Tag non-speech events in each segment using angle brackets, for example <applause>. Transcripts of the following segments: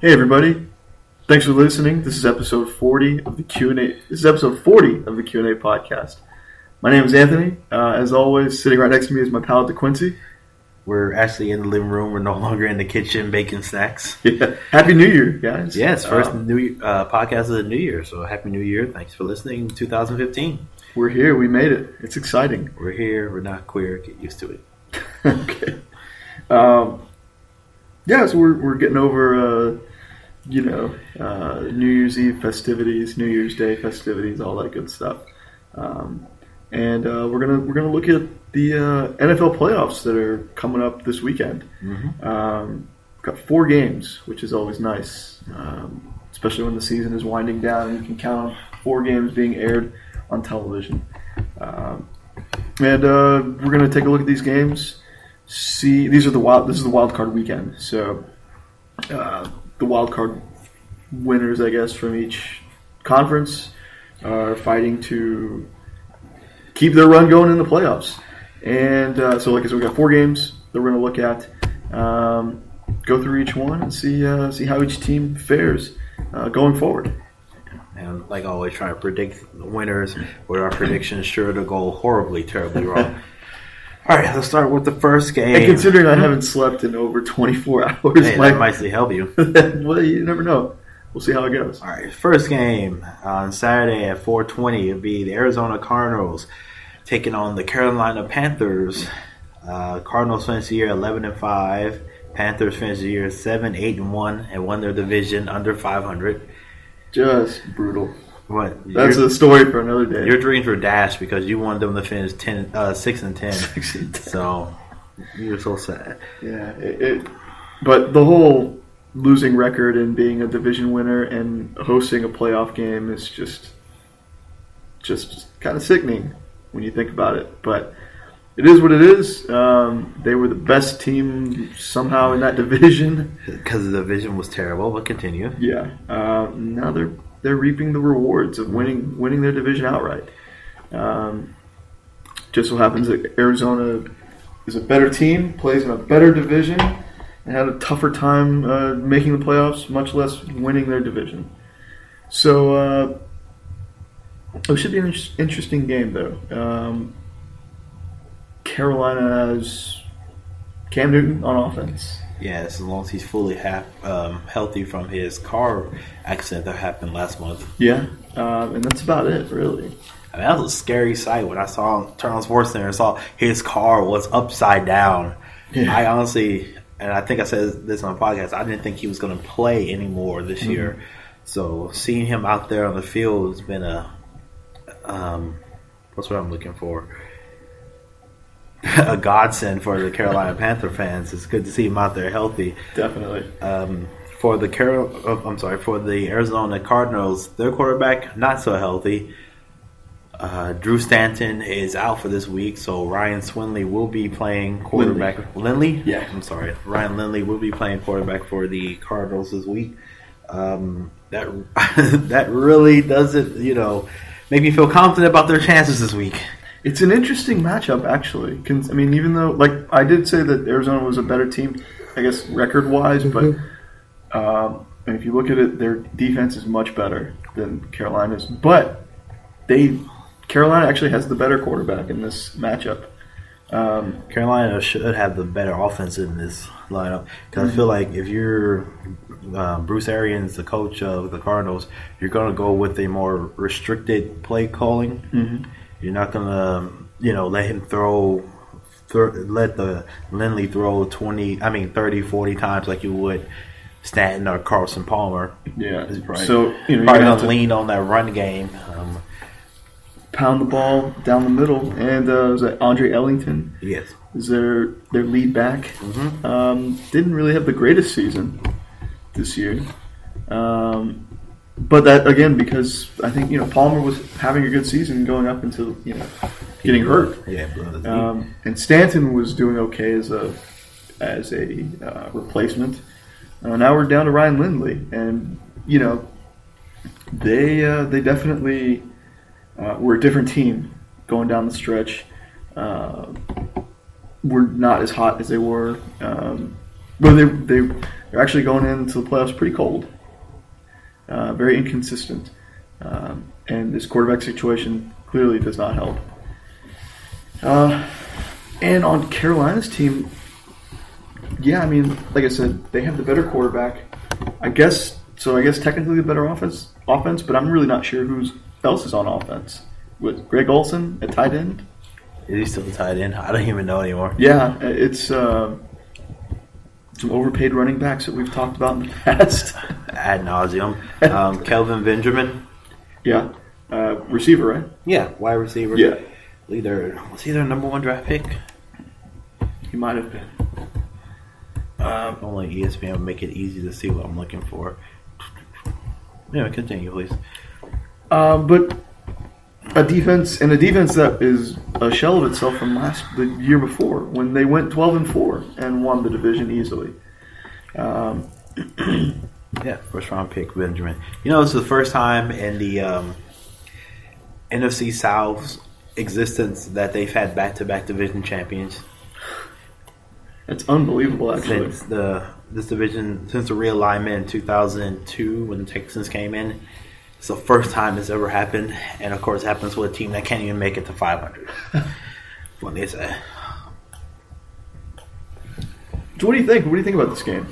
Hey everybody, thanks for listening. This is episode 40 of the Q&A. This is episode 40 of the Q&A podcast. My name is Anthony. Uh, as always, sitting right next to me is my pal DeQuincy. We're actually in the living room. We're no longer in the kitchen baking snacks. <laughs> Yeah. Happy New Year, guys. Yes, first Um, new uh, podcast of the new year. So happy New Year! Thanks for listening. 2015. we're here. We made it. It's exciting. We're here. We're not queer. Get used to it. <laughs> okay. Um, yeah, so we're, we're getting over, uh, you know, uh, New Year's Eve festivities, New Year's Day festivities, all that good stuff. Um, and uh, we're gonna we're gonna look at the uh, NFL playoffs that are coming up this weekend. Mm-hmm. Um, got four games, which is always nice, um, especially when the season is winding down. You can count on four games being aired on television. Um, and uh, we're going to take a look at these games. See, these are the wild. This is the wild card weekend, so uh, the wild card winners, I guess, from each conference are fighting to keep their run going in the playoffs. And uh, so, like I said, we got four games that we're going to look at. Um, go through each one and see uh, see how each team fares uh, going forward. And like always, trying to predict the winners with our predictions sure to go horribly, terribly wrong. <laughs> All right, let's start with the first game. And considering I haven't slept in over 24 <laughs> hours, hey, my, that might help you. <laughs> well, you never know. We'll see how it goes. All right, first game on Saturday at 4:20 it'll be the Arizona Cardinals taking on the Carolina Panthers. Uh, Cardinals finished the year 11 and 5. Panthers finished the year 7, 8 and 1 and won their division under 500. Just brutal. What? That's your, a story for another day. your dreams were dashed because you wanted them to finish 10, uh, 6 and 10-6 <laughs> So you're so sad. Yeah, it, it, but the whole losing record and being a division winner and hosting a playoff game is just just kind of sickening when you think about it. But it is what it is. Um, they were the best team somehow in that <laughs> division. <laughs> Because the division was terrible, but continue. Yeah. Uh, now they're they're reaping the rewards of winning winning their division outright. Um, just so happens that Arizona is a better team, plays in a better division, and had a tougher time uh, making the playoffs, much less winning their division. So uh, it should be an inter- interesting game, though. Um, Carolina has Cam Newton on offense. Yes, as long as he's fully hap, um, healthy from his car accident that happened last month. Yeah, um, and that's about it, really. I mean, that was a scary sight when I saw him turn on SportsCenter and saw his car was upside down. Yeah. I honestly, and I think I said this on the podcast, I didn't think he was going to play anymore this Mm-hmm. year. So seeing him out there on the field has been a, um, what's what I'm looking for? A godsend for the Carolina Panther fans. It's good to see him out there healthy. Definitely. Um, for the Carol, oh, I'm sorry, for the Arizona Cardinals, their quarterback not so healthy. Uh, Drew Stanton is out for this week, so Ryan Swinley will be playing quarterback. Lindley, Yeah. I'm sorry, Ryan Lindley will be playing quarterback for the Cardinals this week. Um, that <laughs> that really doesn't, you know, make me feel confident about their chances this week. It's an interesting matchup, actually. I mean, even though, like, I did say that Arizona was a better team, I guess record wise, but um, and if you look at it, their defense is much better than Carolina's. But they, Carolina actually has the better quarterback in this matchup. Um, Carolina should have the better offense in this lineup because I feel like if you're uh, Bruce Arians, the coach of the Cardinals, you're going to go with a more restricted play calling. You're not going to, you know, let him throw, let the Lindley throw 20, I mean 30, 40 times like you would Stanton or Carson Palmer. yeah, Right. so you know, you're Probably gonna going have to to lean on that run game. Um, pound the ball down the middle, and uh, was that Andre Ellington yes. is their their lead back. Mm-hmm. Um, didn't really have the greatest season this year. Um, but that again because I think you know Palmer was having a good season going up until you know getting hurt, Yeah, brother. um, and Stanton was doing okay as a as a uh, replacement. Uh, now we're down to Ryan Lindley, and you know they uh, they definitely uh, were a different team going down the stretch. Uh, were not as hot as they were. Um, well, they they they're actually going into the playoffs pretty cold, uh, very inconsistent, um, and this quarterback situation clearly does not help. Uh, and on Carolina's team, yeah, I mean, like I said, they have the better quarterback. I guess so. I guess technically the better offense, offense, but I'm really not sure who's else is on offense. With Greg Olsen at tight end. Is he still the tight end? I don't even know anymore. Yeah, it's uh, some overpaid running backs that we've talked about in the <laughs> past. Ad nauseum. Um, <laughs> Kelvin Benjamin. yeah, uh, receiver, right? Yeah, wide receiver. Yeah, Either was he their number one draft pick? he might have been. Um, only ESPN would make it easy to see what I'm looking for. Yeah, continue, please. Um, but a defense and a defense that is a shell of itself from last the year before when they went 12 and 4 and won the division easily. Um, <clears throat> Yeah, first round pick Benjamin. You know, it's the first time in the um, NFC South's existence that they've had back to back division champions. it's unbelievable, actually. Since the this division since the realignment in 2002 when the Texans came in, it's the first time it's ever happened, and of course, it happens with a team that can't even make it to 500. <laughs> what they say. So what do you think? What do you think about this game?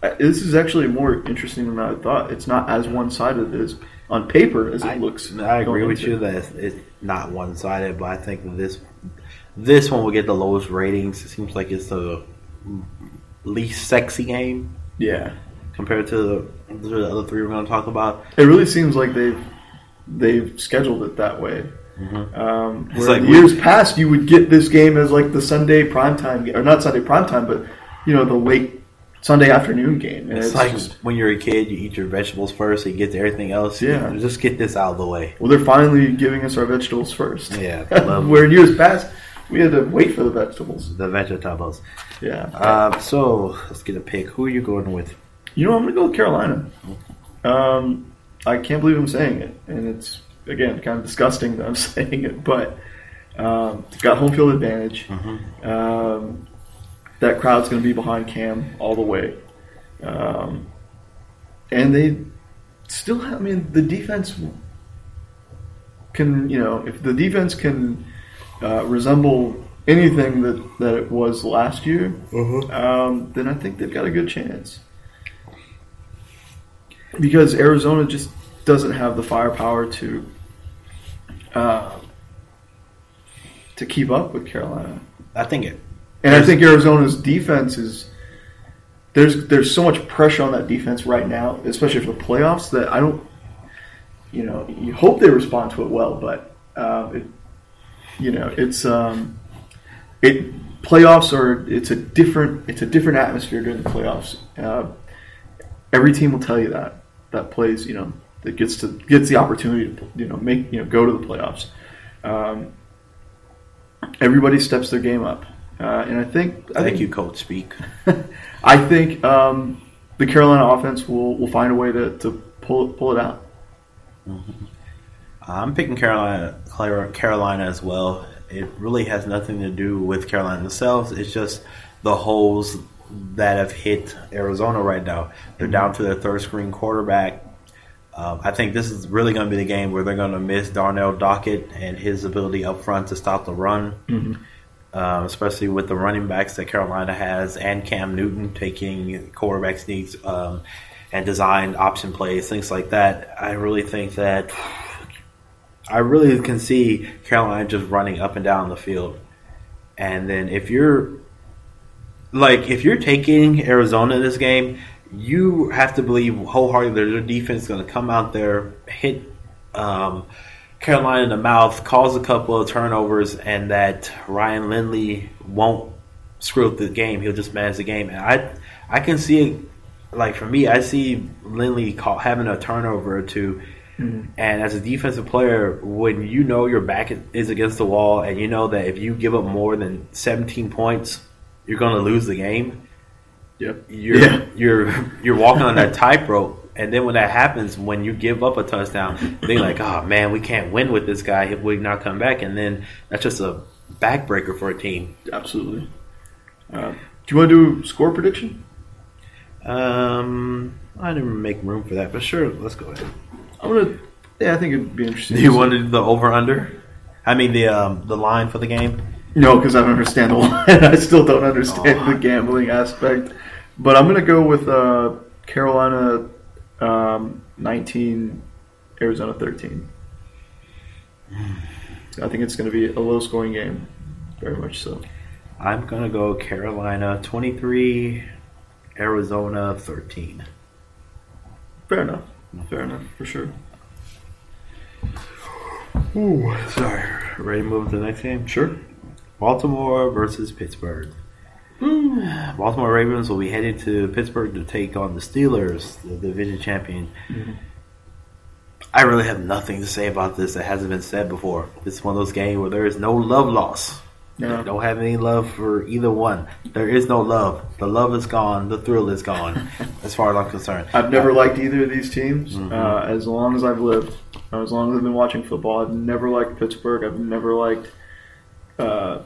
This is actually more interesting than I thought. It's not as one sided as on paper as it I, looks. I agree with you it. that it's, it's not one sided, but I think this this one will get the lowest ratings. It seems like it's the least sexy game Yeah, compared to the, to the other three we're going to talk about. it really seems like they've they've scheduled it that way. Mhm. Um, where like in we- years past, you would get this game as like the Sunday primetime game, or not Sunday primetime, but you know the late Sunday afternoon game. And It's, it's, like just, when you're a kid, you eat your vegetables first, so you get to everything else. Yeah. just get this out of the way. well, they're finally giving us our vegetables first. Yeah, <laughs> where in years past we had to wait for the vegetables. the vegetables. Yeah. Uh, so let's get a pick. Who are you going with? You know, I'm going to go with Carolina. Um, I can't believe I'm saying it, and it's again kind of disgusting that I'm <laughs> saying it, but um, got home field advantage. Um, that crowd's going to be behind Cam all the way, um, and they still. Have, I mean, the defense can you know if the defense can uh, resemble anything that that it was last year, um, then I think they've got a good chance. Because Arizona just doesn't have the firepower to uh, to keep up with Carolina, I think it. and I think Arizona's defense is there's there's so much pressure on that defense right now, especially for the playoffs, that I don't. You know, you hope they respond to it well, but uh, it, you know, it's um, it playoffs are it's a different it's a different atmosphere during the playoffs. Uh, every team will tell you that that plays you know that gets to gets the opportunity to you know make you know go to the playoffs. Um, everybody steps their game up, uh, and I think I Thank think you, Coach Speak. <laughs> I think um, the Carolina offense will, will find a way to, to pull it, pull it out. I'm picking Carolina, Carolina as well. It really has nothing to do with Carolina themselves. It's just the holes that have hit Arizona right now. They're down to their third screen quarterback. Um, I think this is really going to be the game where they're going to miss Darnell Dockett and his ability up front to stop the run, um, especially with the running backs that Carolina has and Cam Newton taking quarterback sneaks um, and designed option plays, things like that. I really think that I really can see Carolina just running up and down the field. And then if you're like if you're taking Arizona in this game, you have to believe wholeheartedly their defense is going to come out there, hit um, Carolina in the mouth, cause a couple of turnovers, and that Ryan Lindley won't screw up the game. He'll just manage the game. And I I can see it like for me, I see Lindley call, having a turnover or two. And as a defensive player, when you know your back is against the wall and you know that if you give up more than 17 points, you're going to lose the game. Yep. You're Yeah. you're you're walking on that <laughs> tightrope, and then when that happens, when you give up a touchdown, they're like, "Oh man, we can't win with this guy. If we not come back," and then that's just a backbreaker for a team. Absolutely. Uh, do you want to do score prediction? Um, I didn't make room for that, but sure, let's go ahead. I'm gonna. Yeah, I think it'd be interesting. Do <laughs> you want to do the over under? I mean the um, the line for the game. No, because I don't understand the <laughs> line. I still don't understand Oh. the gambling aspect. But I'm gonna go with uh, Carolina um, 19, Arizona 13. I think it's going to be a low scoring game, very much so. I'm gonna go Carolina twenty three, Arizona thirteen. Fair enough. Fair enough, for sure. Ooh, sorry. Ready to move to the next game? Sure. Baltimore versus Pittsburgh. Baltimore Ravens will be headed to Pittsburgh to take on the Steelers, the division champion. I really have nothing to say about this that hasn't been said before. Is one of those games where there is no love loss. No. I don't have any love for either one. There is no love. The love is gone. The thrill is gone, <laughs> as far as I'm concerned. I've never liked either of these teams. Mhm. Uh, as long as I've lived, as long as I've been watching football, I've never liked Pittsburgh. I've never liked uh,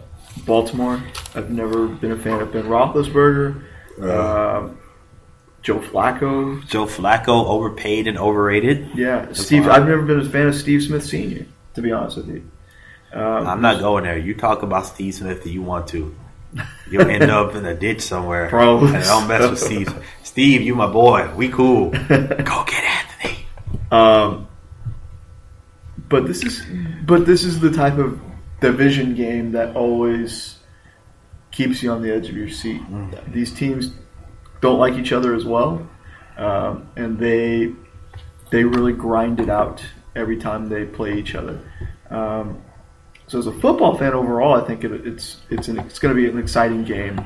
Baltimore. I've never been a fan of Ben Roethlisberger, uh, Joe Flacco. Joe Flacco overpaid and overrated. Yeah, Steve. I've never been a fan of Steve Smith Senior. To be honest with you, um, I'm not going there. You talk about Steve Smith if you want to. You'll end <laughs> up in a ditch somewhere. Probably And don't mess with. Steve. Steve, you my boy. We cool. <laughs> Go get Anthony. Um, but this is but this is the type of division game that always keeps you on the edge of your seat. These teams don't like each other as well, um, and they they really grind it out every time they play each other. Um, so as a football fan overall, I think it, it's it's an, it's going to be an exciting game.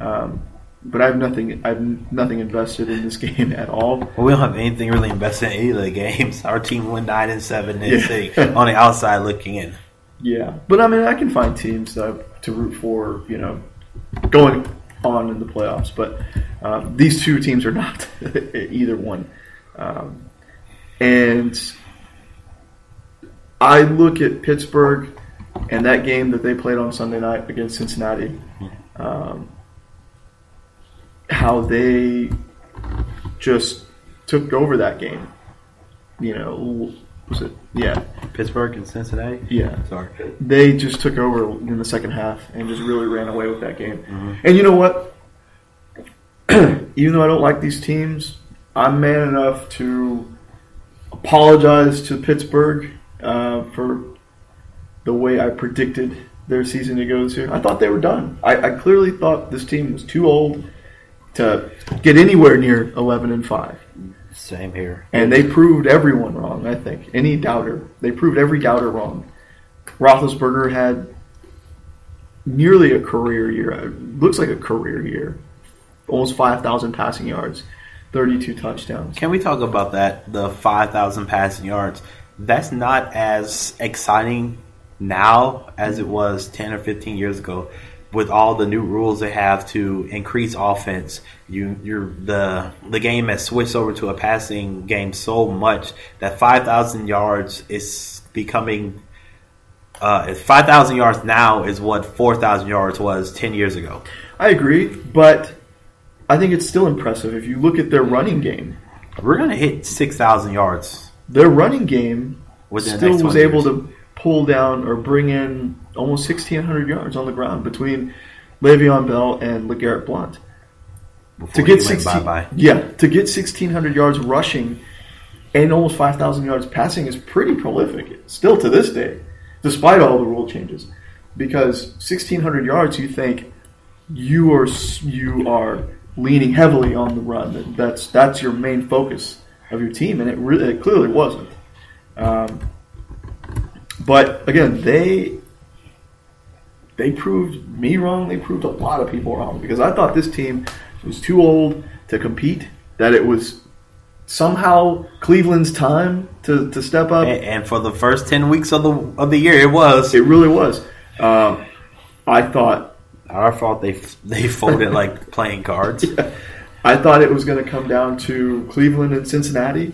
Um, but I have nothing I have nothing invested in this <laughs> game at all. Well, we don't have anything really invested in any of the games. <laughs> Our team went nine and seven and Yeah. sitting on the outside looking in. Yeah, but I mean, I can find teams to, to root for, you know, going on in the playoffs. But um, these two teams are not <laughs> either one. Um, and I look at Pittsburgh and that game that they played on Sunday night against Cincinnati, um, how they just took over that game. You know, was it? Yeah, Pittsburgh and Cincinnati. yeah Sorry. they just took over in the second half and just really ran away with that game. Mhm. And you know what? <clears throat> Even though I don't like these teams, I'm man enough to apologize to Pittsburgh uh, for the way I predicted their season to go to. I thought they were done. I, I clearly thought this team was too old to get anywhere near 11 and 5. Same here. And they proved everyone wrong, I think. Any doubter. They proved every doubter wrong. Roethlisberger had nearly a career year. It looks like a career year. Almost 5,000 passing yards, 32 touchdowns. Can we talk about that? The 5,000 passing yards. That's not as exciting now as it was 10 or 15 years ago. With all the new rules they have to increase offense, you you're the the game has switched over to a passing game so much that 5,000 yards is becoming uh, 5,000 yards now is what 4,000 yards was 10 years ago. I agree, but I think it's still impressive. If you look at their running game, We're going to hit 6,000 yards their running game within still was able years. to pull down or bring in almost 1,600 yards on the ground between Le'Veon Bell and LeGarrette Blount. Before to get 16, bye-bye. yeah, to get 1,600 yards rushing and almost 5,000 yards passing is pretty prolific still to this day, despite all the rule changes. Because 1,600 yards, you think you are you are leaning heavily on the run. That's that's your main focus of your team, and it really it clearly wasn't. Um, but again, they they proved me wrong. They proved a lot of people wrong because I thought this team was too old to compete. That it was somehow Cleveland's time to, to step up. And, and for the first ten weeks of the of the year, it was It really was. Um, I thought our fault. They they folded like <laughs> playing cards. <laughs> I thought it was going to come down to Cleveland and Cincinnati.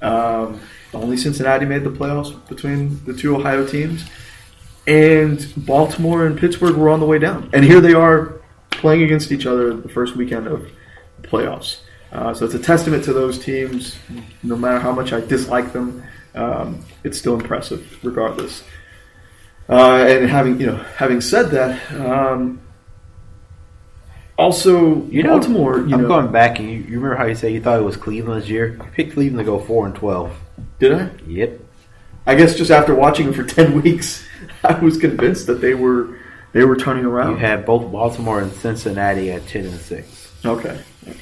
Um, only Cincinnati made the playoffs between the two Ohio teams, and Baltimore and Pittsburgh were on the way down. And here they are playing against each other the first weekend of the playoffs. Uh, so it's a testament to those teams. No matter how much I dislike them, um, it's still impressive, regardless. Uh, and having you know, having said that, um, also You know, Baltimore. You I'm know, going back, and you, you remember how you said you thought it was Cleveland's year? You picked Cleveland to go four and twelve. did I? Yep. I guess just after watching them for <laughs> ten weeks, I was convinced that they were they were turning around. You had both Baltimore and Cincinnati at ten and six. Okay, okay.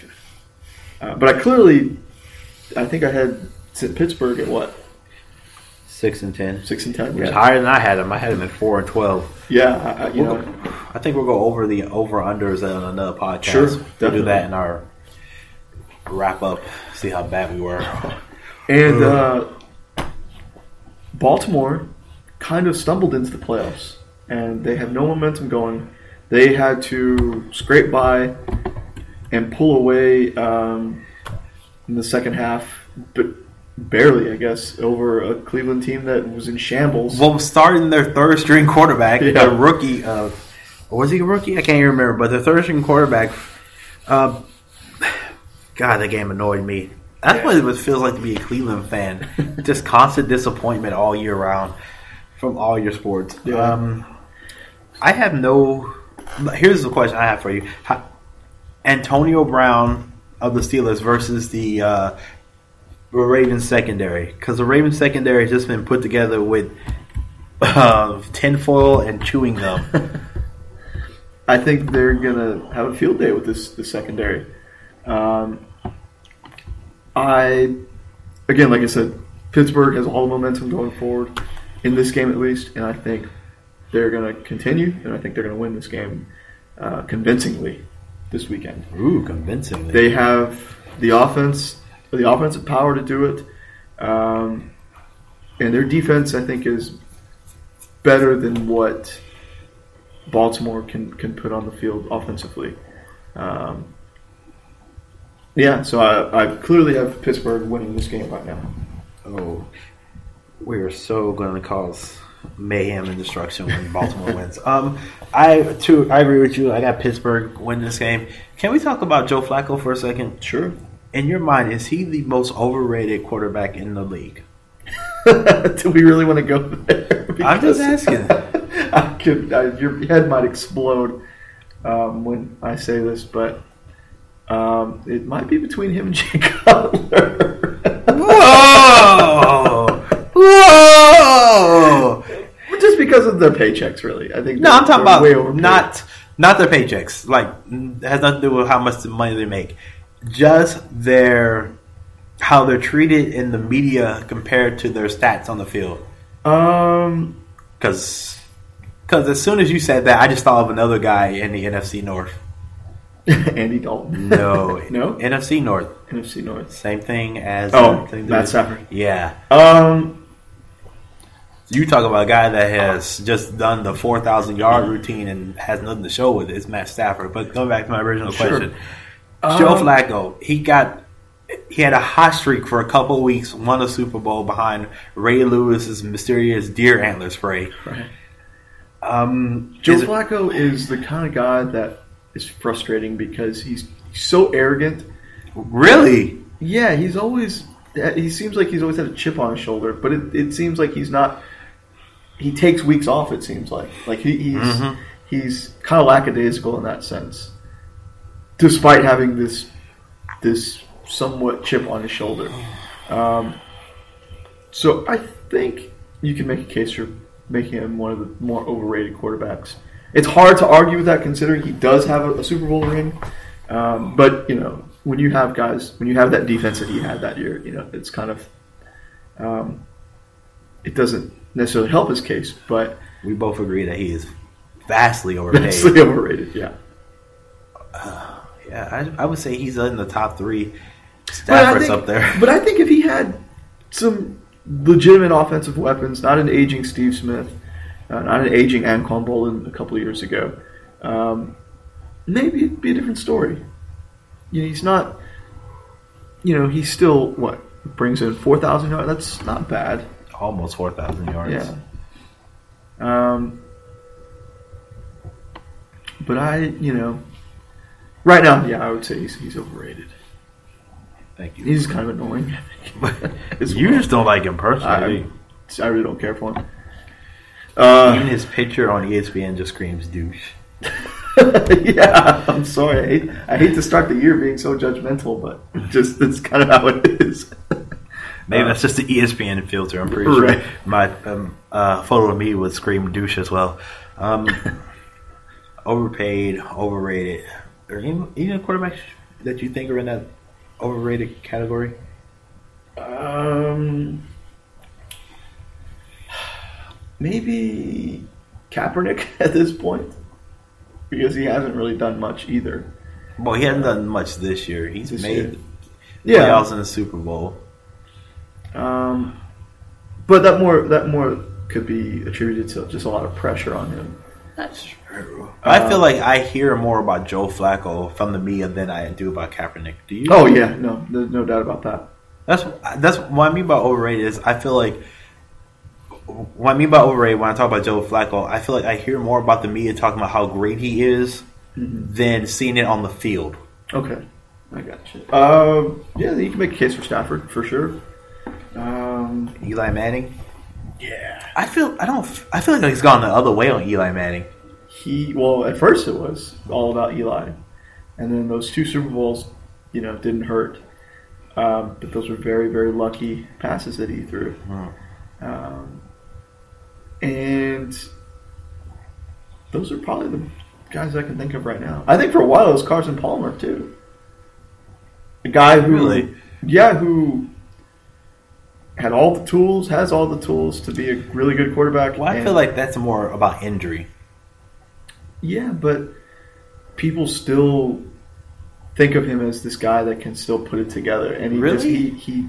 Uh, but I clearly, I think I had Pittsburgh at what Six and ten. six and ten. Which Yeah, higher than I had them. I had them at four and twelve. yeah. I, you We'll know, go- I think we'll go over the over unders on another podcast. Sure, we'll do that in our wrap up. See how bad we were. and uh, Baltimore kind of stumbled into the playoffs, and they have no momentum going. They had to scrape by and pull away um, in the second half, but barely, I guess, over a Cleveland team that was in shambles. Well, starting their third string quarterback, Yeah. their rookie. Uh, was he a rookie? I can't even remember. But their third string quarterback. Uh, <sighs> God, that game annoyed me. That's what it feels like to be a Cleveland fan. <laughs> Just constant disappointment all year round from all your sports. Yeah. Um, I have no. Here's the question I have for you: How, Antonio Brown of the Steelers versus the uh, Ravens secondary, because the Ravens secondary has just been put together with uh, tinfoil and chewing gum. <laughs> I think they're gonna have a field day with this the secondary. Um, I again, like I said, Pittsburgh has all the momentum going forward in this game at least, and I think they're gonna continue, and I think they're gonna win this game uh, convincingly this weekend. Ooh, convincingly. They have the offense, the offensive power to do it, um, and their defense, I think, is better than what Baltimore can can put on the field offensively. Um, yeah, so I, I clearly have Pittsburgh winning this game right now. oh, we are so going to cause mayhem and destruction when <laughs> Baltimore wins. Um, I too, I agree with you. I got Pittsburgh win this game. Can we talk about Joe Flacco for a second? Sure. In your mind, is he the most overrated quarterback in the league? <laughs> Do we really want to go there? <laughs> I'm just asking. I could, I, your head might explode um, when I say this, but um, it might be between him and Jay Cutler. Whoa! Whoa! Just because of their paychecks, really. I think No, I'm talking about way not not their paychecks. Like it has nothing to do with how much money they make. Just their how they're treated in the media compared to their stats on the field. Um, because Because as soon as you said that, I just thought of another guy in the NFC North. <laughs> Andy Dalton. No, <laughs> No? NFC North. NFC North. Same thing as Oh, thing Matt Stafford. Yeah, Um, you talk about a guy that has just done the four thousand yard routine and has nothing to show with it. It's Matt Stafford. But going back to my original Sure. question, Joe Um, Flacco, he got he had a hot streak for a couple weeks, won a Super Bowl behind Ray Lewis's mysterious deer antler spray. right. Um, Joe is Flacco is the kind of guy that is frustrating because he's so arrogant. really? Yeah, he's always. He seems like he's always had a chip on his shoulder, but it, it seems like he's not. He takes weeks off. It seems like like he, he's Mhm. he's kind of lackadaisical in that sense, despite having this this somewhat chip on his shoulder. Um, so I think you can make a case for making him one of the more overrated quarterbacks. It's hard to argue with that considering he does have a, a Super Bowl ring. Um, but you know, when you have guys, when you have that defense that he had that year, you know, it's kind of um, it doesn't necessarily help his case, but We both agree that he is vastly <laughs> overpaid. vastly overrated. Yeah, <sighs> Yeah, I, I would say he's in the top three. Stafford's think- up there. But I think if he had some legitimate offensive weapons, not an aging Steve Smith, uh, not an aging Anquan Boldin a couple of years ago, um, maybe it'd be a different story. You know, he's not. You know, he's still what brings in four thousand yards. That's not bad. Almost four thousand yards. Yeah. Um, but I, you know, right now, yeah, I would say he's, he's overrated. Thank you. He's kind of annoying. <laughs> You just don't like him personally. I, I really don't care for him. Uh, Even his picture on ESPN just screams douche. <laughs> yeah, I'm sorry. I hate, I hate to start the year being so judgmental, but just that's kind of how it is. Maybe Uh, that's just the ESPN filter. I'm pretty Right. sure my um, uh, photo of me would scream douche as well. Um, <laughs> overpaid, overrated, or even, even quarterbacks that you think are in that overrated category. Um, maybe Kaepernick <laughs> at this point because he hasn't really done much either. Well, he hasn't done much this year. He's This made year. playoffs in the Super Bowl. Um, but that more that more could be attributed to just a lot of pressure on him. That's true. I Uh, feel like I hear more about Joe Flacco from the media than I do about Kaepernick. Do you? Oh yeah, no, there's no doubt about that. That's that's what I mean by overrated is I feel like what I mean by overrated when I talk about Joe Flacco, I feel like I hear more about the media talking about how great he is Mhm. than seeing it on the field. Okay, I got you. Um, yeah, you can make a case for Stafford for sure. Um, Eli Manning, yeah, I feel I don't I feel like he's gone the other way on Eli Manning. he well at first it was all about Eli, and then those two Super Bowls, you know, didn't hurt. Um, but those were very very lucky passes that he threw. Um, and those are probably the guys I can think of right now. I think for a while it was Carson Palmer too. A guy who, Really? yeah, who had all the tools, has all the tools to be a really good quarterback. Well, I feel like that's more about injury. yeah, but people still think of him as this guy that can still put it together, and he just, he he.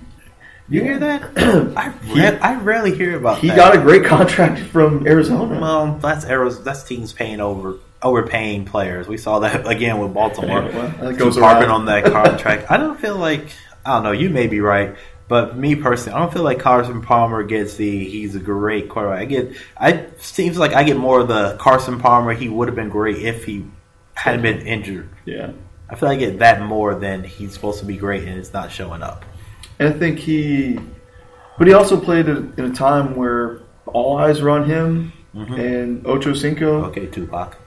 You hear that? <clears throat> I He- re- I rarely hear about He that. got a great contract from Arizona. Well, that's arrows. That's teams paying over overpaying players. We saw that again with Baltimore. Yeah, well, goes harping on that <laughs> contract. I don't feel like I don't know. You may be right, but me personally, I don't feel like Carson Palmer gets the he's a great quarterback. I get. I seems like I get more of the Carson Palmer. He would have been great if he hadn't been injured. yeah. I feel like I get that more than he's supposed to be great and it's not showing up. And I think he, but he also played in a time where all eyes were on him and Ocho Cinco, Okay, Tupac,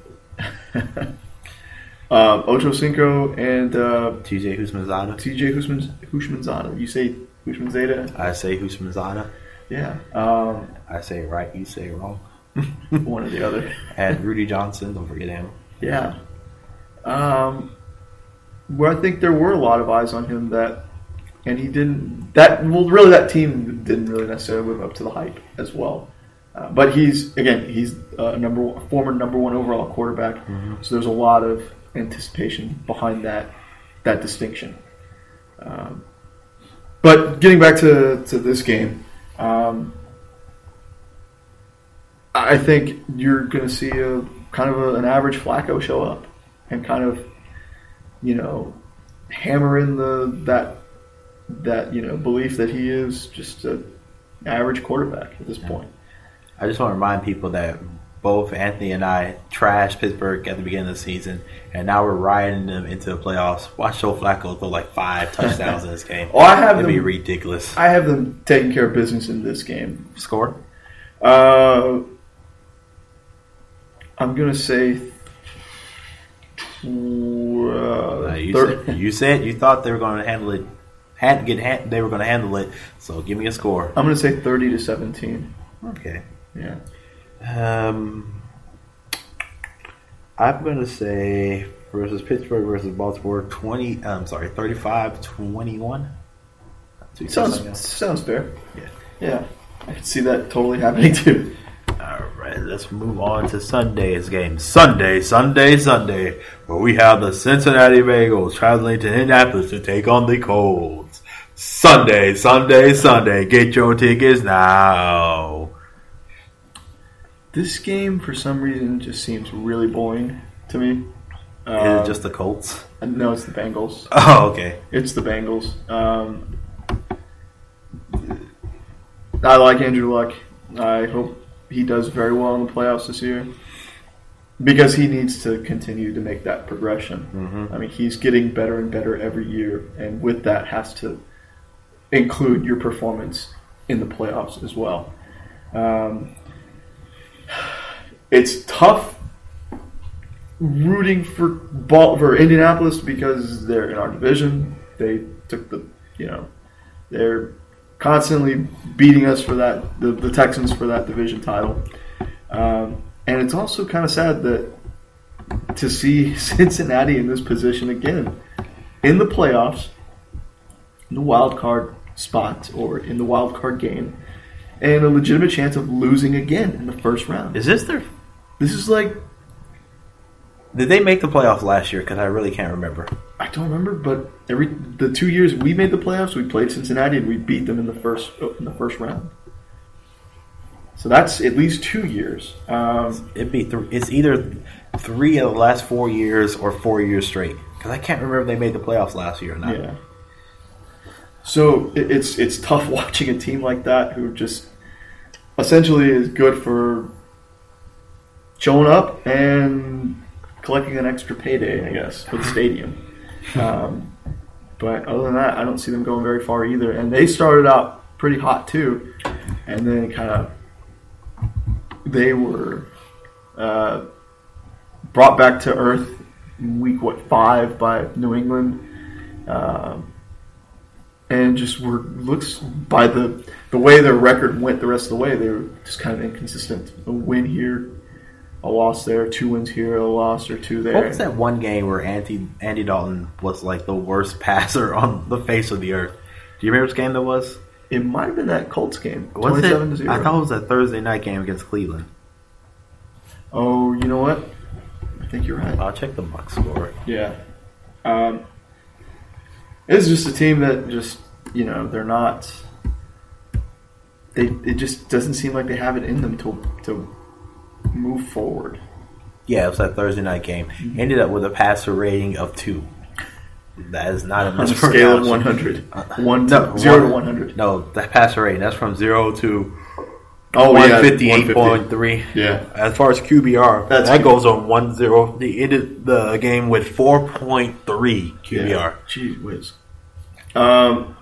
uh, <laughs> Ocho Cinco and uh, TJ Husmanzada. TJ Hushman, Hushmanzada. You say Hushmanzada? I say Husmanzada. Yeah. Um, I say it right. You say it wrong. <laughs> one or the other. <laughs> And Rudi Johnson. Don't forget him. Yeah. Um, where I think there were a lot of eyes on him that, and he didn't. That well, really, that team didn't really necessarily live up to the hype as well. Uh, but he's again, he's a number one, former number one overall quarterback. So there's a lot of anticipation behind that that distinction. Um, but getting back to, to this game, um, I think you're going to see a kind of a, an average Flacco show up and kind of, you know, hammer in the that that you know belief that he is just an average quarterback at this point. I just want to remind people that both Anthony and I trashed Pittsburgh at the beginning of the season, and now we're riding them into the playoffs. Watch Joe Flacco throw like five <laughs> touchdowns in this game. Oh, I have It'd be ridiculous. I have them taking care of business in this game. Score? Uh, I'm gonna say. tw- uh, Uh, you, thir- said, you said you thought they were going to handle it. Had get hand, they were going to handle it. So give me a score. I'm gonna say 30 to 17. Okay. Yeah. Um, I'm going to say versus Pittsburgh versus Baltimore 20. I'm sorry, 35-21. Sounds sounds fair. Yeah. Yeah. I can see that totally happening too. All right, let's move on to Sunday's game. Sunday, Sunday, Sunday, where we have the Cincinnati Bengals traveling to Indianapolis to take on the Colts. Sunday, Sunday, Sunday. Get your tickets now. This game, for some reason, just seems really boring to me. Is Uh, it just the Colts? no, it's the Bengals. <laughs> Oh, okay. It's the Bengals. Um, I like Andrew Luck. I hope he does very well in the playoffs this year. because he needs to continue to make that progression. Mhm. I mean, he's getting better and better every year, and with that has to include your performance in the playoffs as well. Um, it's tough rooting for ball for Indianapolis because they're in our division. They took the you know they're constantly beating us for that the, the Texans for that division title. Um, and it's also kind of sad that to see <laughs> Cincinnati in this position again in the playoffs, in the wild card spot or in the wild card game, and a legitimate chance of losing again in the first round. Is this their? This is like Did they make the playoffs last year? Because I really can't remember. I don't remember, but every the two years we made the playoffs, we played Cincinnati and we beat them in the first in the first round. So that's at least two years. Um, It'd be th- it's either three of the last four years or four years straight. Because I can't remember if they made the playoffs last year or not. Yeah. So it's it's tough <laughs> watching a team like that who just essentially is good for showing up and collecting an extra payday, I guess, for the <laughs> stadium. Um, but other than that, I don't see them going very far either. And they started out pretty hot too, and then kind of they were uh, brought back to earth in week what five by New England. Um, and just were looks by the the way their record went the rest of the way, they were just kind of inconsistent. A win here, a loss there, two wins here, a loss or two there. What was that one game where Andy Andy Dalton was like the worst <laughs> passer on the face of the earth? Do you remember which game that was? It might have been that Colts game, Was it? I thought it was that Thursday night game against Cleveland. oh, you know what? I think you're right. I'll check the box score. Yeah. Um, it's just a team that just you know they're not. They it just doesn't seem like they have it in them to to move forward. Yeah, it was that Thursday night game. Mm-hmm. Ended up with a passer rating of two. That is not a On a scale of mispronunciation. <laughs> 100. One to, zero to 100. No, that passer rating. That's from zero to Oh, one yeah, 150. point. Yeah. As far as QBR, That's that good. goes on one zero. He ended the game with four point three QBR. Yeah. Gee whiz. Um,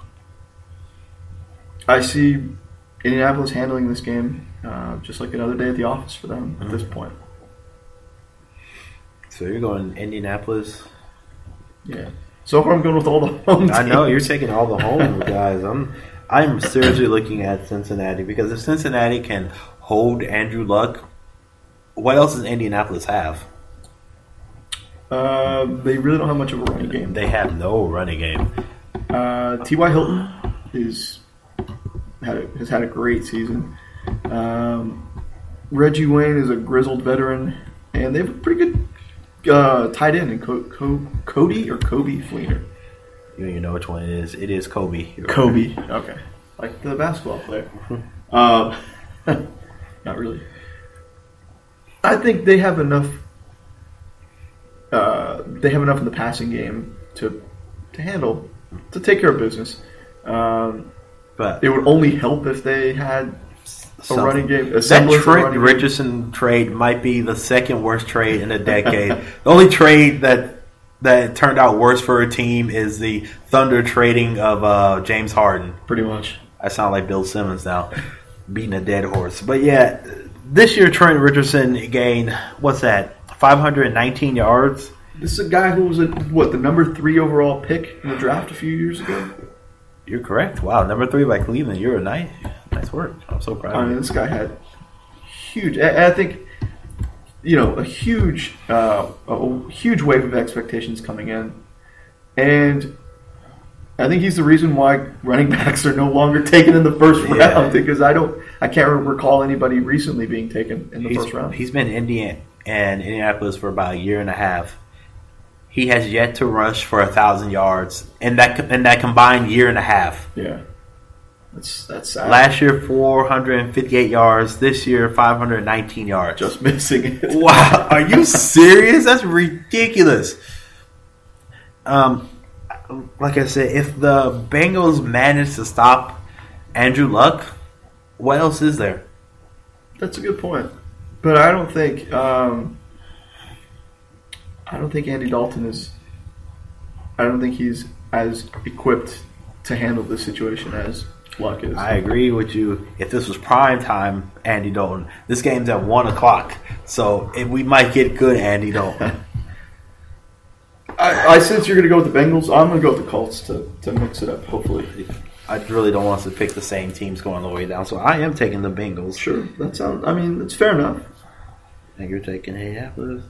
I see Indianapolis handling this game uh, just like another day at the office for them at this point. So you're going Indianapolis. Yeah. So far, I'm going with all the home. I know teams. you're taking all the home guys. I'm I'm seriously looking at Cincinnati because if Cincinnati can hold Andrew Luck, what else does Indianapolis have? Uh, they really don't have much of a running game. They have no running game. Uh, T.Y. Hilton is had a, has had a great season. Um, Reggie Wayne is a grizzled veteran, and they have a pretty good uh, tight end in Co- Co- Cody or Coby Fleener. You, you know which one it is. It is Kobe. Kobe. Okay. Like the basketball player. um, <laughs> not really. I think they have enough. Uh, they have enough in the passing game to to handle to take care of business. Um, But it would only help if they had a running game. That Trent running game. Richardson trade might be the second worst trade in a decade. the only trade that that turned out worse for a team is the Thunder trading of uh, James Harden. pretty much. I sound like Bill Simmons now, beating a dead horse. But yeah, this year Trent Richardson gained what's that? 519 yards. This is a guy who was a, what the number three overall pick in the draft a few years ago. You're correct. Wow, number three by Cleveland. You're a nice, nice work. I'm so proud I mean, this guy had huge. I, I think, you know, a huge, uh, a huge wave of expectations coming in, and I think he's the reason why running <laughs> backs are no longer taken in the first Yeah. round because I don't, I can't recall anybody recently being taken in the He's, first round. he's been in Indiana and Indianapolis for about a year and a half. He has yet to rush for a thousand yards in that in that combined year and a half. yeah, that's that's sad. Last year, 458 yards. This year, 519 yards. just missing it. <laughs> Wow, are you serious? That's ridiculous. Um, like I said, if the Bengals manage to stop Andrew Luck, what else is there? That's a good point, but I don't think. Um, I don't think Andy Dalton is. I don't think he's as equipped to handle this situation as Luck is. I agree with you. If this was prime time, Andy Dalton, this game's at one o'clock, so we might get good Andy Dalton. <laughs> I, I sense you're going to go with the Bengals. I'm going to go with the Colts to, to mix it up. Hopefully, I really don't want us to pick the same teams going all the way down, so I am taking the Bengals. sure. That sounds. I mean, it's fair enough. And you're taking Indianapolis.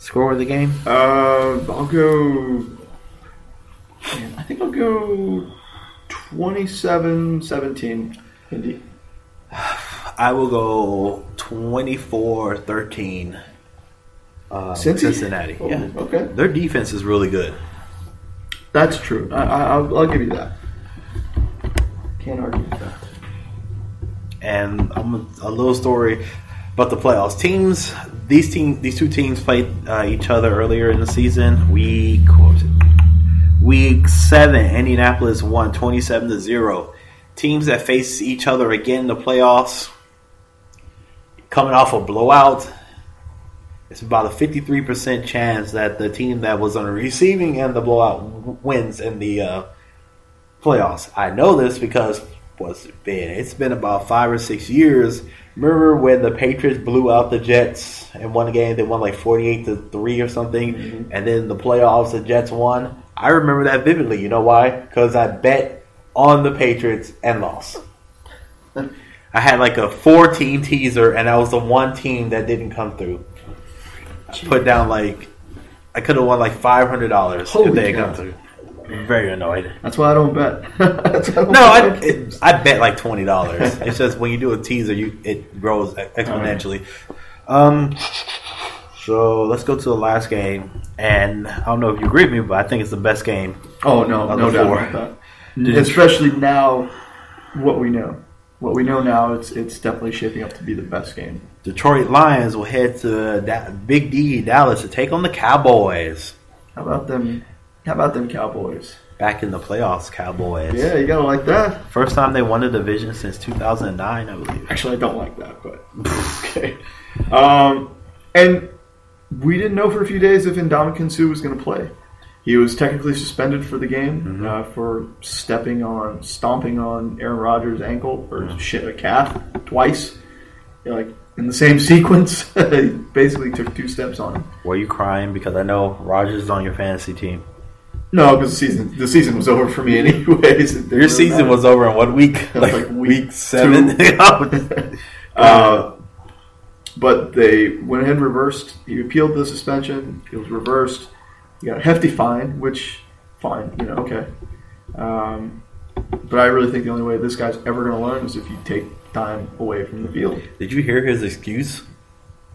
Score of the game? Uh, I'll go. Man, I think I'll go 27-17 Indy. <sighs> I will go 24-13. Uh, Cincy? Cincinnati. Oh, Yeah. Okay, Their defense is really good. that's true. I, I, I'll, I'll give you that. Can't argue with that. And I'm a, a little story about the playoffs. Teams, these team, these two teams played uh, each other earlier in the season. Week? Week seven, Indianapolis won 27 to zero. Teams that face each other again in the playoffs, coming off a blowout. It's about a 53% chance that the team that was on the receiving end of the blowout wins in the uh, playoffs. I know this because what's it been? It's been about five or six years. Remember when the Patriots blew out the Jets and won the game? They won like forty-eight to three or something, mm-hmm. and then the playoffs, the Jets won. I remember that vividly. You know why? Because I bet on the Patriots and lost. <laughs> I had like a four-team teaser, and I was the one team that didn't come through. I put down like I could have won like five hundred dollars if they had come through. Very annoyed. That's why I don't bet. <laughs> That's why I don't No, I, bet games. it, I bet like twenty dollars. it's just when you do a teaser, you it grows exponentially. Um, so let's go to the last game, and I don't know if you agree with me, but I think it's the best game. Oh no, Of no the doubt four. about that. Especially now, what we know, what we know now, it's it's definitely shaping up to be the best game. Detroit Lions will head to da- Big D Dallas to take on the Cowboys. How about them? How about them Cowboys? Back in the playoffs, Cowboys. Yeah, you gotta like that. First time they won a division since 2009, I believe. Actually, I don't like that, but <laughs> okay. Um, and we didn't know for a few days if Ndamukong Suh was going to play. He was technically suspended for the game uh, for stepping on, stomping on Aaron Rodgers' ankle or shit a calf twice, like in the same <laughs> sequence. <laughs> he basically took two steps on him. Were you crying because I know Rodgers is on your fantasy team? No, because the season the season was over for me anyways. Your season was over in what week? Like Like, week week, seven. <laughs> <laughs> Uh, but they went ahead and reversed. He appealed the suspension. It was reversed. He got a hefty fine, which fine, you know, okay. Um, but I really think the only way this guy's ever going to learn is if you take time away from the field. Did you hear his excuse?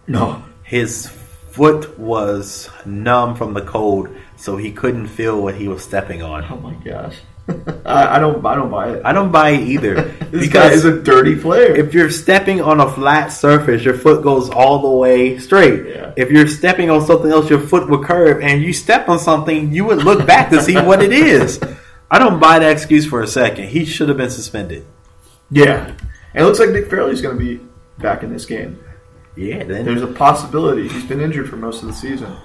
No, His foot was numb from the cold, so he couldn't feel what he was stepping on. oh my gosh, <laughs> I, I don't, I don't buy it. I don't buy it either. <laughs> this guy is a dirty player. if you're stepping on a flat surface, your foot goes all the way straight. Yeah. If you're stepping on something else, your foot would curve, and you step on something, you would look back to see what it is. <laughs> I don't buy that excuse for a second. He should have been suspended. yeah, and it looks like Nick Fairley's going to be back in this game. Yeah, then There's a possibility he's been injured for most of the season.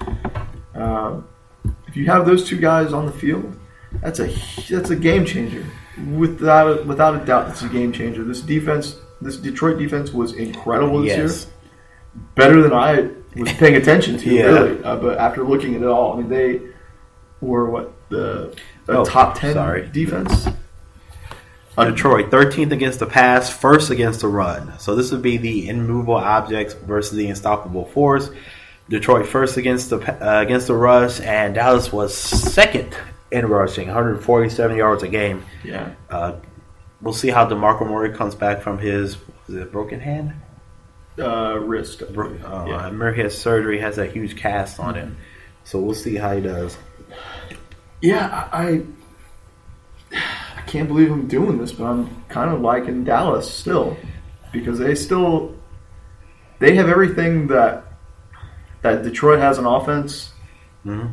Um, if you have those two guys on the field, that's a that's a game changer. Without a, without a doubt, it's a game changer. This defense, this Detroit defense, was incredible this yes. year. Better than I was <laughs> paying attention to, Yeah. really. Uh, but after looking at it all, I mean, they were what the Oh, top ten sorry. defense. Detroit, 13th against the pass, first against the run. So this would be the immovable objects versus the unstoppable force. Detroit first against the uh, against the rush, and Dallas was second in rushing, 147 yards a game. Yeah, Uh, we'll see how Demarco Murray comes back from his broken hand. uh, wrist. Bro- uh, Yeah. I remember he has surgery, has a huge cast on him. So we'll see how he does. Yeah, I I can't believe I'm doing this, but I'm kind of liking Dallas still because they still they have everything that that Detroit has an offense, Mhm.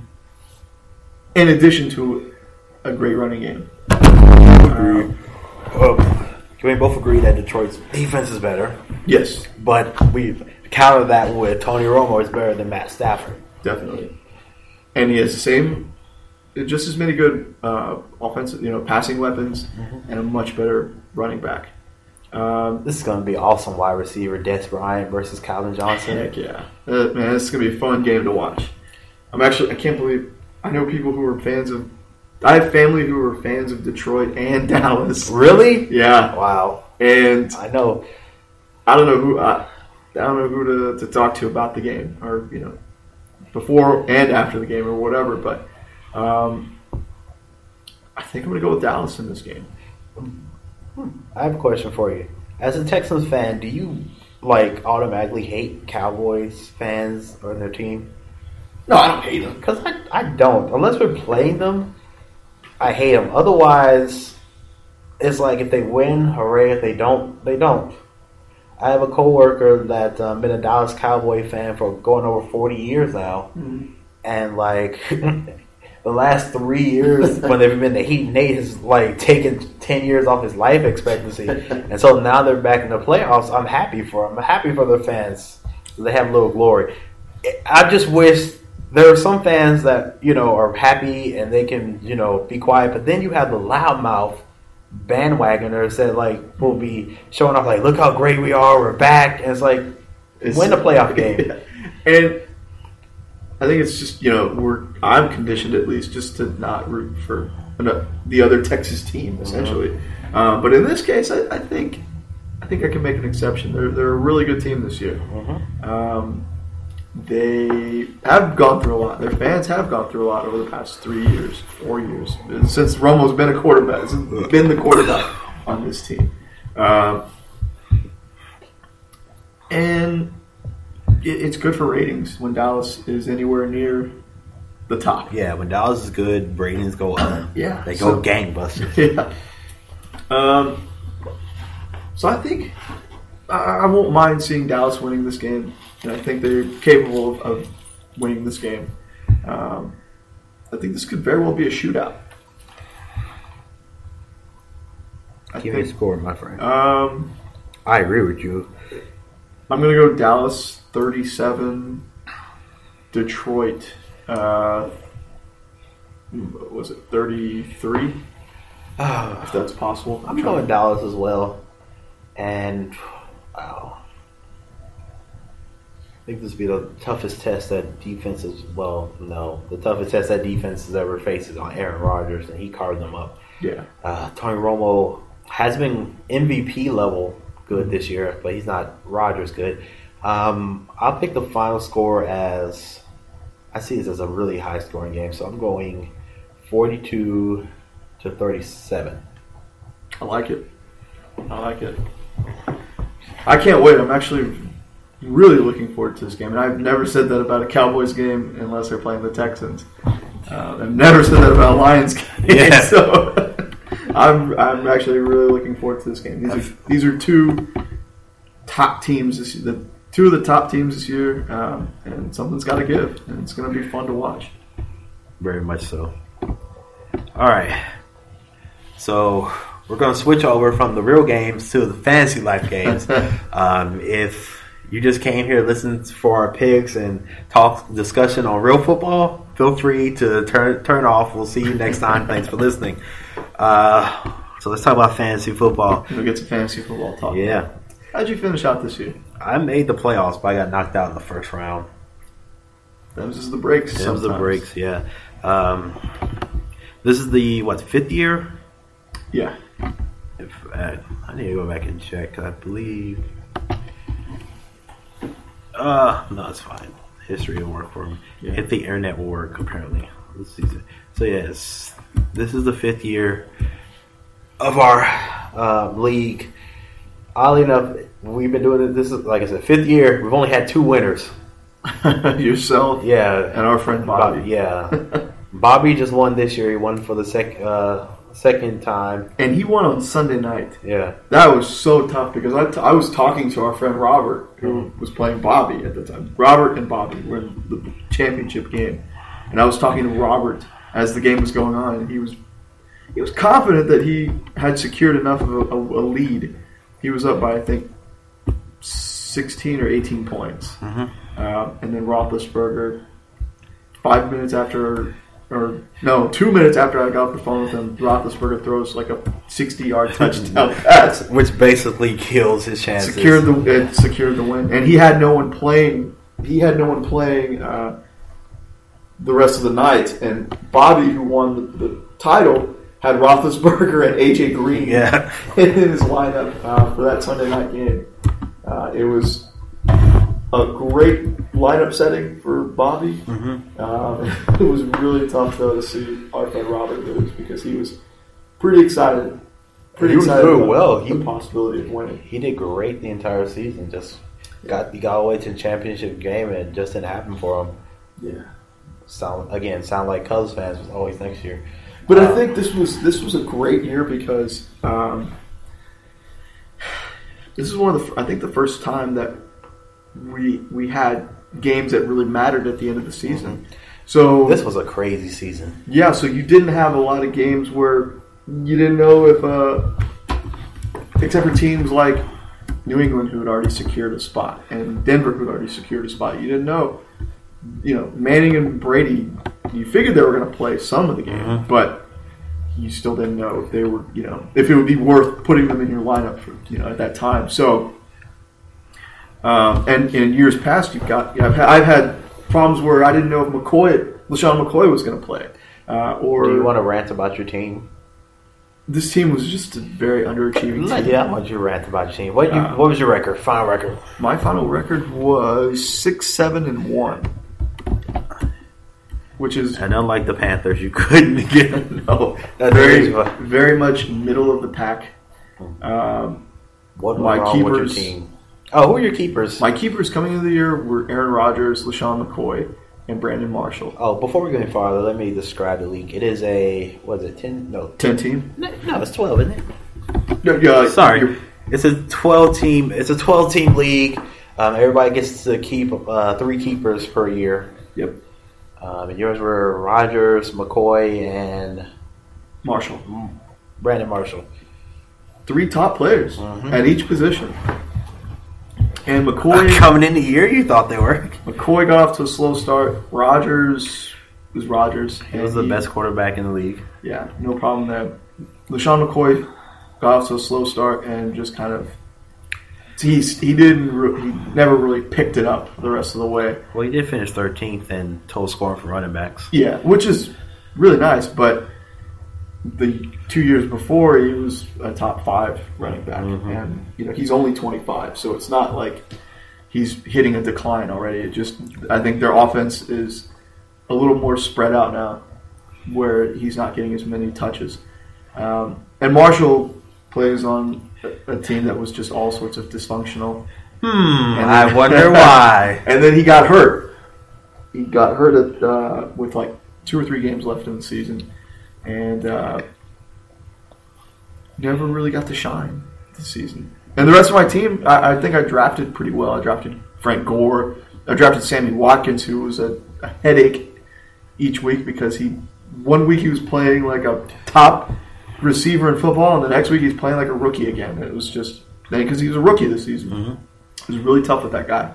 in addition to a great running game. Can we both agree that Detroit's defense is better? Yes, But we've countered that with Tony Romo is better than Matt Stafford. definitely. and he has the same, just as many good uh, offensive, you know, passing weapons, Mm-hmm. and a much better running back. Um, This is going to be awesome wide receiver Dez Bryant versus Calvin Johnson. Heck yeah, uh, man! This is gonna be a fun game to watch. I'm actually, I can't believe I know people who are fans of. I have family who are fans of Detroit and <laughs> Dallas. Really? Yeah, Wow. and I know. I don't know who I, I don't know who to, to talk to about the game or you know before and after the game or whatever. But um, I think I'm gonna go with Dallas in this game. I have a question for you. As a Texans fan, do you like automatically hate Cowboys fans or their team? No, I don't hate them. Because I, I don't. Unless we're playing them, I hate them. Otherwise, it's like if they win, hooray. If they don't, they don't. I have a coworker that's um, been a Dallas Cowboy fan for going over 40 years now. And like <laughs> the last three years <laughs> when they've been the Heat, and Nate has like taken 10 years off his life expectancy. <laughs> and so now they're back in the playoffs. I'm happy for them. I'm happy for the fans. They have a little glory. I just wish there are some fans that you know are happy and they can you know be quiet, but then you have the loudmouth bandwagoners that like will be showing off like, look how great we are, we're back, and it's like win the playoff <laughs> game. and I think it's just you know we're I'm conditioned at least just to not root for the other Texas team essentially. Um, but in this case, I, I think I think I can make an exception. They're they're a really good team this year. Um, they have gone through a lot. Their fans have gone through a lot over the past three years, four years since Romo's been a quarterback. Since been the quarterback on this team. Um, and it's good for ratings when Dallas is anywhere near the top. Yeah, when Dallas is good, ratings go up. <clears throat> Yeah, they go so- gangbusters. <laughs> yeah. Um, so I think I, I won't mind seeing Dallas winning this game, and I think they're capable of, of winning this game. Um, I think this could very well be a shootout. I Give me a score, my friend. Um, I agree with you. I'm gonna go Dallas 37, Detroit. Uh, was it 33? If that's possible. I'm going Dallas as well, and wow, I think this will be the toughest test that defense is. Well, no, the toughest test that defense has ever faced is on Aaron Rodgers, and he carved them up. Yeah. Uh, Tony Romo has been MVP level good this year, but he's not Rodgers good. Um, I'll pick the final score as I see this as a really high scoring game, so I'm going 42 to 37. I like it. I like it. I can't wait. I'm actually really looking forward to this game. And I've never said that about a Cowboys game unless they're playing the Texans. Uh, I've never said that about a Lions <laughs> game. Yeah. So I'm I'm actually really looking forward to this game. These are these are two top teams this the two of the top teams this year, um, and something's got to give, and it's going to be fun to watch. Very much so. All right. So we're going to switch over from the real games to the fantasy life games. <laughs> um, if you just came here to listen for our picks and talk discussion on real football, feel free to turn turn off. We'll see you next time. Thanks for listening. Uh, so let's talk about fantasy football. We'll get some fantasy football talk. Yeah, How'd you finish out this year? I made the playoffs, but I got knocked out in the first round. Those just the breaks. That was the breaks. Yeah. Um, this is the what fifth year Yeah. If uh, I need to go back and check, I believe. Uh, no, it's fine. History will work for me. Yeah. If the internet will work, apparently. This season. So yes, this is the fifth year of our uh, league. Oddly enough, we've been doing it. This is like I said, fifth year. We've only had two winners. <laughs> Yourself Yeah, and our friend Bobby. yeah. <laughs> Bobby just won this year. He won for the sec uh, second time. And he won on Sunday night. Yeah. That was so tough because I, t- I was talking to our friend Robert, who was playing Bobby at the time. Robert and Bobby were in the championship game, and I was talking to Robert as the game was going on, and he was he was confident that he had secured enough of a, a, a lead. He was up by I think sixteen or eighteen points, Mhm. uh, and then Roethlisberger five minutes after, or no, two minutes after I got off the phone with him, Roethlisberger throws like a 60-yard <laughs> touchdown pass, Which basically kills his chances. secured the it secured the win, and he had no one playing. He had no one playing uh, the rest of the night, and Bobby, who won the, the title, had Roethlisberger and AJ Green Yeah. <laughs> in his lineup uh, for that Sunday night game. Uh, it was a great lineup setting for Bobby. Mm-hmm. Uh, <laughs> it was really tough though to see our friend Robert lose because he was pretty excited. Pretty He was excited about well. He- the possibility of winning. He did great the entire season. Just got he got all the way to the championship game and it just didn't happen for him. Yeah. Sound again, sound like Cubs fans was always next year. But I Uh, think this was this was a great year because um, this is one of the I think the first time that we we had games that really mattered at the end of the season. So This was a crazy season. yeah, so you didn't have a lot of games where you didn't know if, uh, except for teams like New England who had already secured a spot and Denver who had already secured a spot. You didn't know, you know, Manning and Brady. You figured they were going to play some of the game, Mhm. but you still didn't know if they were, you know, if it would be worth putting them in your lineup for, you know, at that time. So, um, and in years past, you've got, I've had, I've had problems where I didn't know if McCoy, LeSean McCoy was going to play, uh, or Do you want to rant about your team? this team was just a very underachieving team. Yeah, I want you rant about your team. What you, Uh, what was your record? Final record? My final record was six, seven, and one, which is And unlike the Panthers, you couldn't <laughs> get no. That's very, very. very much middle of the pack. Um, What my went wrong with your keepers- team? Oh, who are your keepers? my keepers coming into the year were Aaron Rodgers, LeSean McCoy, and Brandon Marshall. Oh, before we go any farther, let me describe the league. It is a what is it? Ten? No, Ten team. no, no, it's twelve, isn't it? No, yeah, Sorry, it's a twelve team. It's a twelve team league. Um, everybody gets to keep uh, three keepers per year. Yep. Um, and yours were Rodgers, McCoy, and Marshall. Brandon Marshall. Three top players Mhm. at each position. And McCoy Coming in the year, you thought they were. McCoy got off to a slow start. Rodgers was Rodgers. He was the best quarterback in the league. Yeah, no problem there. LeSean McCoy got off to a slow start and just kind of he's he didn't re- he never really picked it up the rest of the way. Well, he did finish 13th in total scoring for running backs. Yeah, which is really nice, but the two years before he was a top five running back, Mhm. and you know he's only twenty five, so it's not like he's hitting a decline already. It just I think their offense is a little more spread out now, where he's not getting as many touches. Um, and Marshall plays on a, team that was just all sorts of dysfunctional. Hmm, And I wonder why. <laughs> And then he got hurt. He got hurt at, uh, with like two or three games left in the season, and uh, never really got to shine this season. And the rest of my team, I, I think I drafted pretty well. I drafted Frank Gore. I drafted Sammy Watkins, who was a, a headache each week because he one week he was playing like a top receiver in football, and the next week he's playing like a rookie again. It was just because he was a rookie this season. Mhm. It was really tough with that guy.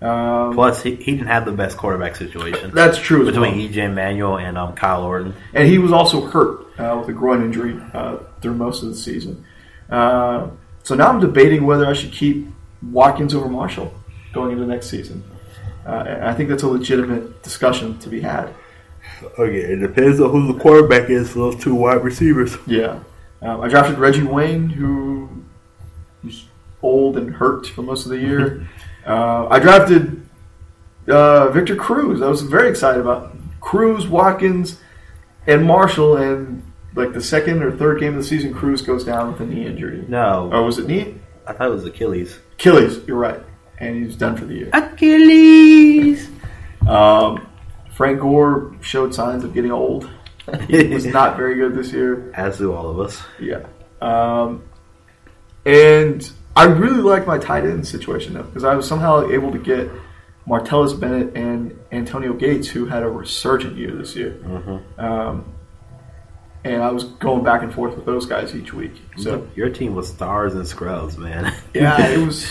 Um, Plus, he, he didn't have the best quarterback situation that's true between well. EJ Manuel and um, Kyle Orton. And he was also hurt uh, with a groin injury uh, through most of the season. Uh, so now I'm debating whether I should keep Watkins over Marshall going into next season. Uh, I think that's a legitimate discussion to be had. Okay, it depends on who the quarterback is for those two wide receivers. Yeah. Um, I drafted Reggie Wayne, who was old and hurt for most of the year. <laughs> uh, I drafted uh, Victor Cruz. I was very excited about Cruz, Watkins, and Marshall. And like the second or third game of the season, Cruz goes down with a knee injury. No, Oh, was it knee? I thought it was Achilles. Achilles. You're right. And he's done for the year. Achilles. Um, Frank Gore showed signs of getting old. <laughs> He was not very good this year. As do all of us. Yeah. Um, and I really like my tight end situation though, because I was somehow able to get Martellus Bennett and Antonio Gates, who had a resurgent year this year. Mm-hmm. Um, and I was going back and forth with those guys each week. So your team was stars and scrubs, man. yeah, it <laughs> was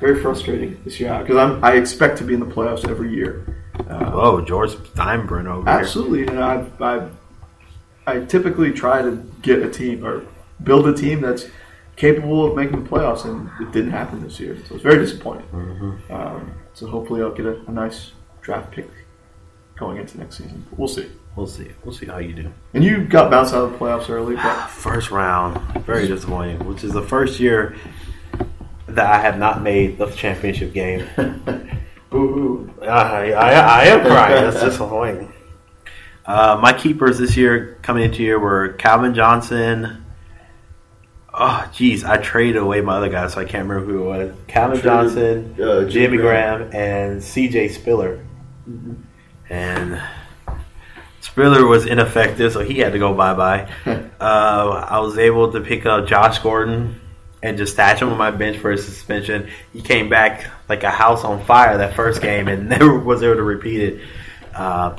very frustrating this year because I'm I expect to be in the playoffs every year. Uh, Whoa, George Steinbrenner over Absolutely, and I've, I've I typically try to get a team or build a team that's capable of making the playoffs, and it didn't happen this year. So it's very disappointing. here. hmm Um, so hopefully, I'll get a, a nice draft pick going into next season. We'll see. We'll see. We'll see how you do. And you got bounced out of the playoffs early, but <sighs> First round, very disappointing. Which is the first year that I have not made the championship game. <laughs> boo hoo. I, I, I am crying. That's <laughs> disappointing. Uh, my keepers this year coming into year were Calvin Johnson. Oh, geez, I traded away my other guys, so I can't remember who it was. Calvin Traded, Johnson, uh, Jimmy Jimmy Graham, and C.J. Spiller. Mm-hmm. And Spiller was ineffective, so he had to go bye bye. <laughs> uh, I was able to pick up Josh Gordon and just stash him on my bench for his suspension. He came back like a house on fire that first game and <laughs> never was able to repeat it. Uh,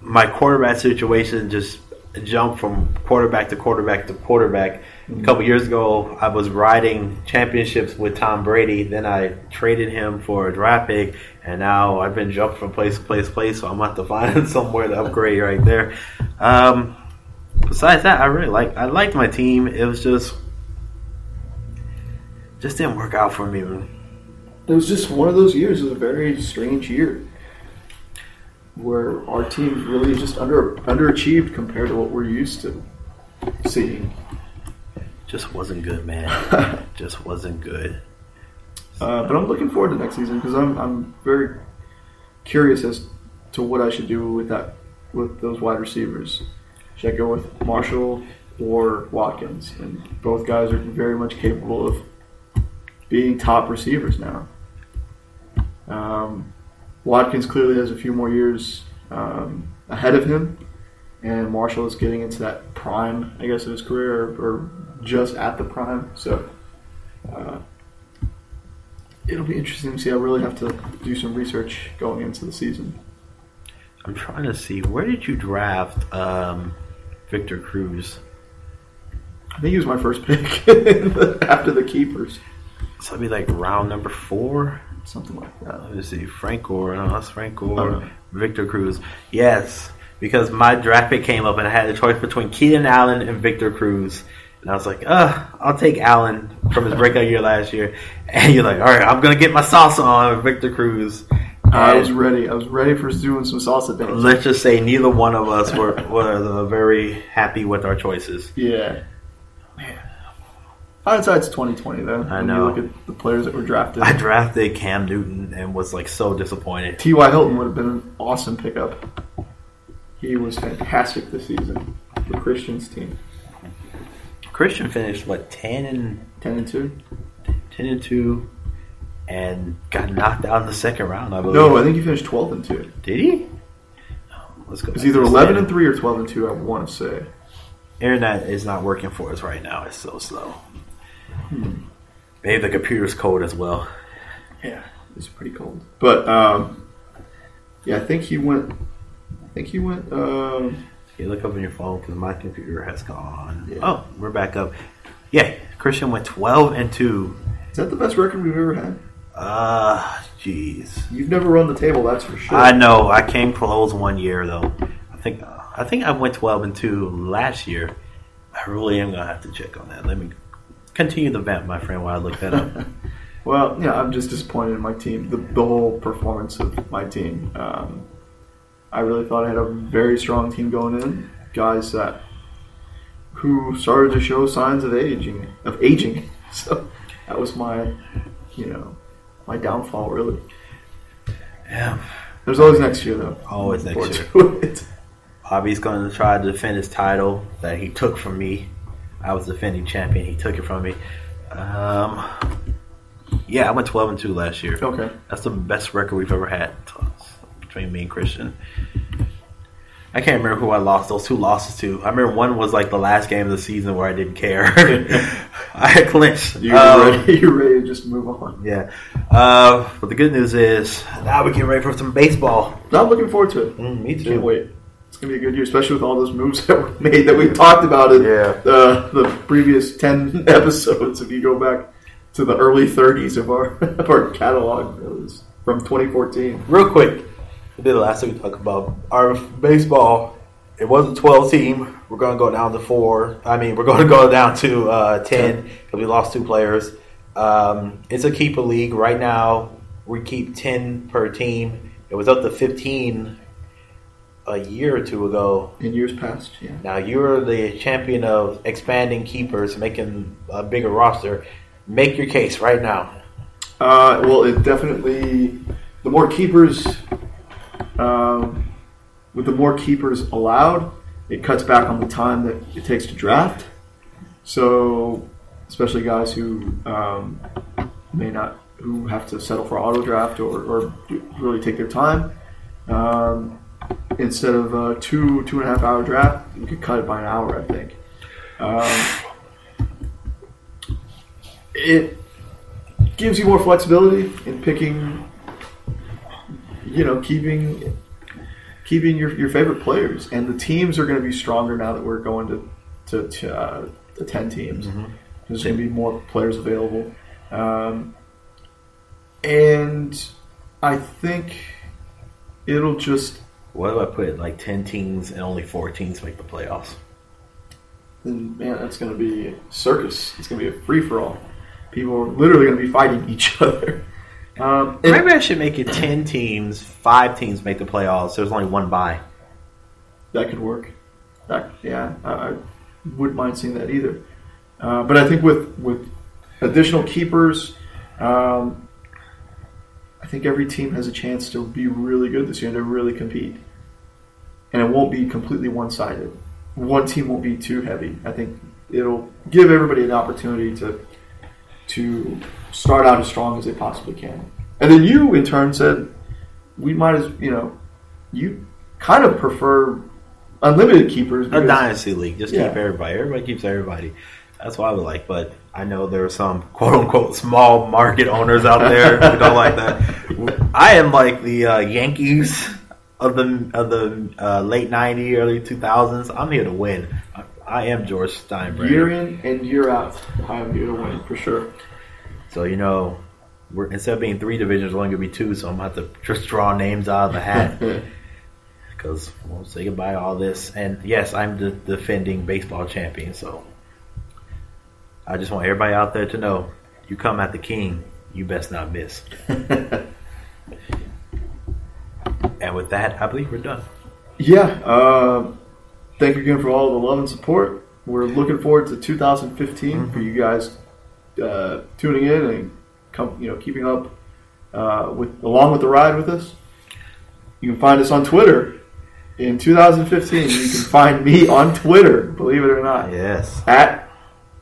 my quarterback situation just jumped from quarterback to quarterback to quarterback. A couple years ago, I was riding championships with Tom Brady. Then I traded him for a draft pick, and now I've been jumped from place to place to place. So I'm going have to <laughs> find somewhere to upgrade right there. Um, besides that, I really like I liked my team. It was just just didn't work out for me. It was just one of those years. It was a very strange year where our team really just under underachieved compared to what we're used to seeing. Just wasn't good, man. <laughs> just wasn't good. Uh, but I'm looking forward to next season because I'm I'm very curious as to what I should do with that with those wide receivers. Should I go with Marshall or Watkins? And both guys are very much capable of being top receivers now. Um, Watkins clearly has a few more years um, ahead of him, and Marshall is getting into that prime, I guess, of his career, or, or just at the prime. So. Uh, it'll be interesting to see. I really have to do some research going into the season. I'm trying to see where did you draft um, Victor Cruz? I think he was my first pick <laughs> after the keepers, So it'd be like round number four. something like that. Let me see, Frank Gore. No, that's Frank Gore. Oh, no. Victor Cruz. Yes, because my draft pick came up and I had a choice between Keenan Allen and Victor Cruz. And I was like, uh, I'll take Allen from his breakout year last year. <laughs> And you're like, all right, I'm going to get my salsa on Victor Cruz. I was ready. I was ready for doing some salsa dance. let's just say neither one of us were, were very happy with our choices. Yeah. Man. Hindsight's twenty twenty though. I when know. you look at the players that were drafted. I drafted Cam Newton and was like so disappointed. T. Y. Hilton would have been an awesome pickup. He was fantastic this season for Christian's team. Christian finished what ten and Ten and two. 10 and 2 and got knocked out in the second round, I believe. No, I think he finished twelve and two. Did he? Oh, let's go. It was back either eleven and three or twelve and two. I want to say. Internet is not working for us right now. It's so slow. Hmm. Maybe the computer's cold as well. Yeah, it's pretty cold. But um, yeah, I think he went. I think he went. Um, You look up on your phone because my computer has gone. Yeah. Oh, we're back up. Yeah, Christian went 12 and 2. is that the best record we've ever had? Uh, jeez. You've never run the table, that's for sure. I know. I came close one year though. I think I think I went 12 and 2 last year. I really am gonna have to check on that. Let me continue the vent, my friend, while I look that up. <laughs> well, yeah, I'm just disappointed in my team. The, the whole performance of my team. Um, I really thought I had a very strong team going in. Guys that who started to show signs of aging, of aging. <laughs> So that was my, you know, my downfall. Really. yeah. There's always next year though. Always next year. Bobby's going to try to defend his title that he took from me. I was defending champion. He took it from me. Um, yeah, I went 12 and 2 last year. Okay. That's the best record we've ever had between me and Christian. I can't remember who I lost those two losses to. I remember one was like the last game of the season where I didn't care. <laughs> <laughs> I had clinched. You Um, ready? <laughs> You ready to just move on? Yeah. Uh, but the good news is now we get ready for some baseball. I'm looking forward to it. Mm, me Can't wait. It's gonna be a good year, especially with all those moves <laughs> that were made that we talked about in Yeah. uh, the previous ten episodes. If you go back to the early 30s of our of our catalog, it was from 2014. Real quick, did the last week talk about our baseball. It was a 12 team. We're going to go down to four. I mean, we're going <laughs> to go down to uh, 10 because we lost two players. Um, it's a keeper league. Right now, we keep 10 per team. It was up to 15 a year or two ago. In years past, yeah. Now, you're the champion of expanding keepers, making a bigger roster. Make your case right now. Uh, well, it definitely the more keepers, um, with the more keepers allowed, it cuts back on the time that it takes to draft. So, especially guys who um, may not who have to settle for auto draft or, or really take their time. Um, instead of a two two and a half hour draft, you could cut it by an hour. I think. Um, it gives you more flexibility in picking, you know, keeping keeping your, your favorite players, and the teams are going to be stronger now that we're going to to, to uh, the ten teams. There's going to be more players available, um, and I think it'll just What do I put? It? Like 10 teams and only four teams make the playoffs. then man, that's going to be circus. It's going to be a free for all. People are literally going to be fighting each <laughs> other. Um, and- Maybe I should make it 10 teams, five teams make the playoffs. So There's only one bye. That could work. That yeah, I, I wouldn't mind seeing that either. Uh, but I think with with additional keepers, um, I think every team has a chance to be really good this year and to really compete. And it won't be completely one sided. One team won't be too heavy. I think it'll give everybody an opportunity to to start out as strong as they possibly can. And then you, in turn, said we might as you know you kind of prefer unlimited keepers. A dynasty league. Just Yeah. keep everybody. Everybody keeps everybody. That's what I would like. But I know there are some quote unquote small market owners out there who don't like that. <laughs> I am like the uh, Yankees of the of the uh, late '90s, early 2000s. I'm here to win. I, I am George Steinbrenner. year in and year out. I'm here to win for sure. So you know, we're instead of being three divisions, we're only gonna be two. So I'm gonna have to <laughs> just draw names out of the hat <laughs> because we'll say goodbye to all this. And yes, I'm the defending baseball champion. So I just want everybody out there to know, you come at the king, you best not miss. <laughs> and with that, I believe we're done. Yeah. Uh, thank you again for all the love and support. We're looking forward to 2015 for you guys uh, tuning in and come, you know, keeping up uh, with along with the ride with us. You can find us on Twitter. In 2015, you can find me on Twitter. Believe it or not, Yes. at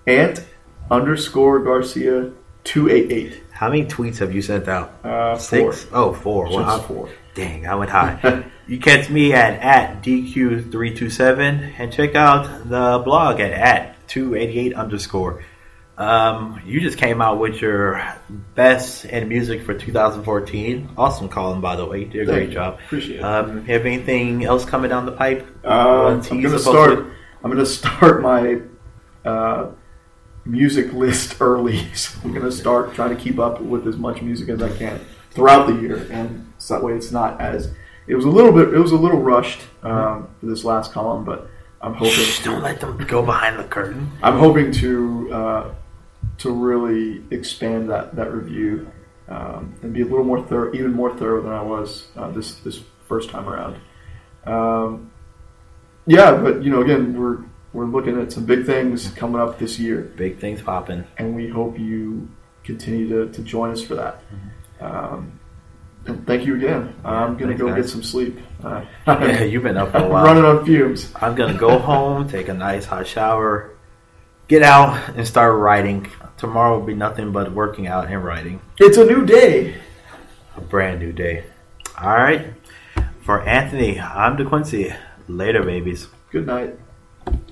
ant underscore Garcia two eight eight. How many tweets have you sent out? Uh, four. Six? Oh, four. Just I- four. Dang, I went high. <laughs> you catch me at at DQ327 and check out the blog at at 288 underscore. Um, you just came out with your best in music for 2014. Awesome, Colin, by the way. You did a Thank great you. job. Appreciate it. Um, have anything else coming down the pipe? Uh, I'm gonna start. to- I'm gonna start my uh, music list early. <laughs> So I'm gonna start trying to keep up with as much music as I can throughout the year, and so that way it's not as. It was a little bit. It was a little rushed um, for this last column, but I'm hoping. Shh, don't To, let them go behind the curtain. I'm hoping to uh, to really expand that that review um, and be a little more thorough, even more thorough than I was uh, this this first time around. Um, yeah, but you know, again, we're we're looking at some big things coming up this year, Big things popping. and we hope you continue to, to join us for that. Um, and thank you again. I'm gonna thanks, go guys. get some sleep. <laughs> Uh, Yeah, you've been up for a <laughs> while. running on fumes. I'm gonna go home, take a nice hot shower, get out, and start writing. Tomorrow will be nothing but working out and writing. It's a new day. A brand new day. All right. For Anthony, I'm DeQuincy. Later, babies. Good night.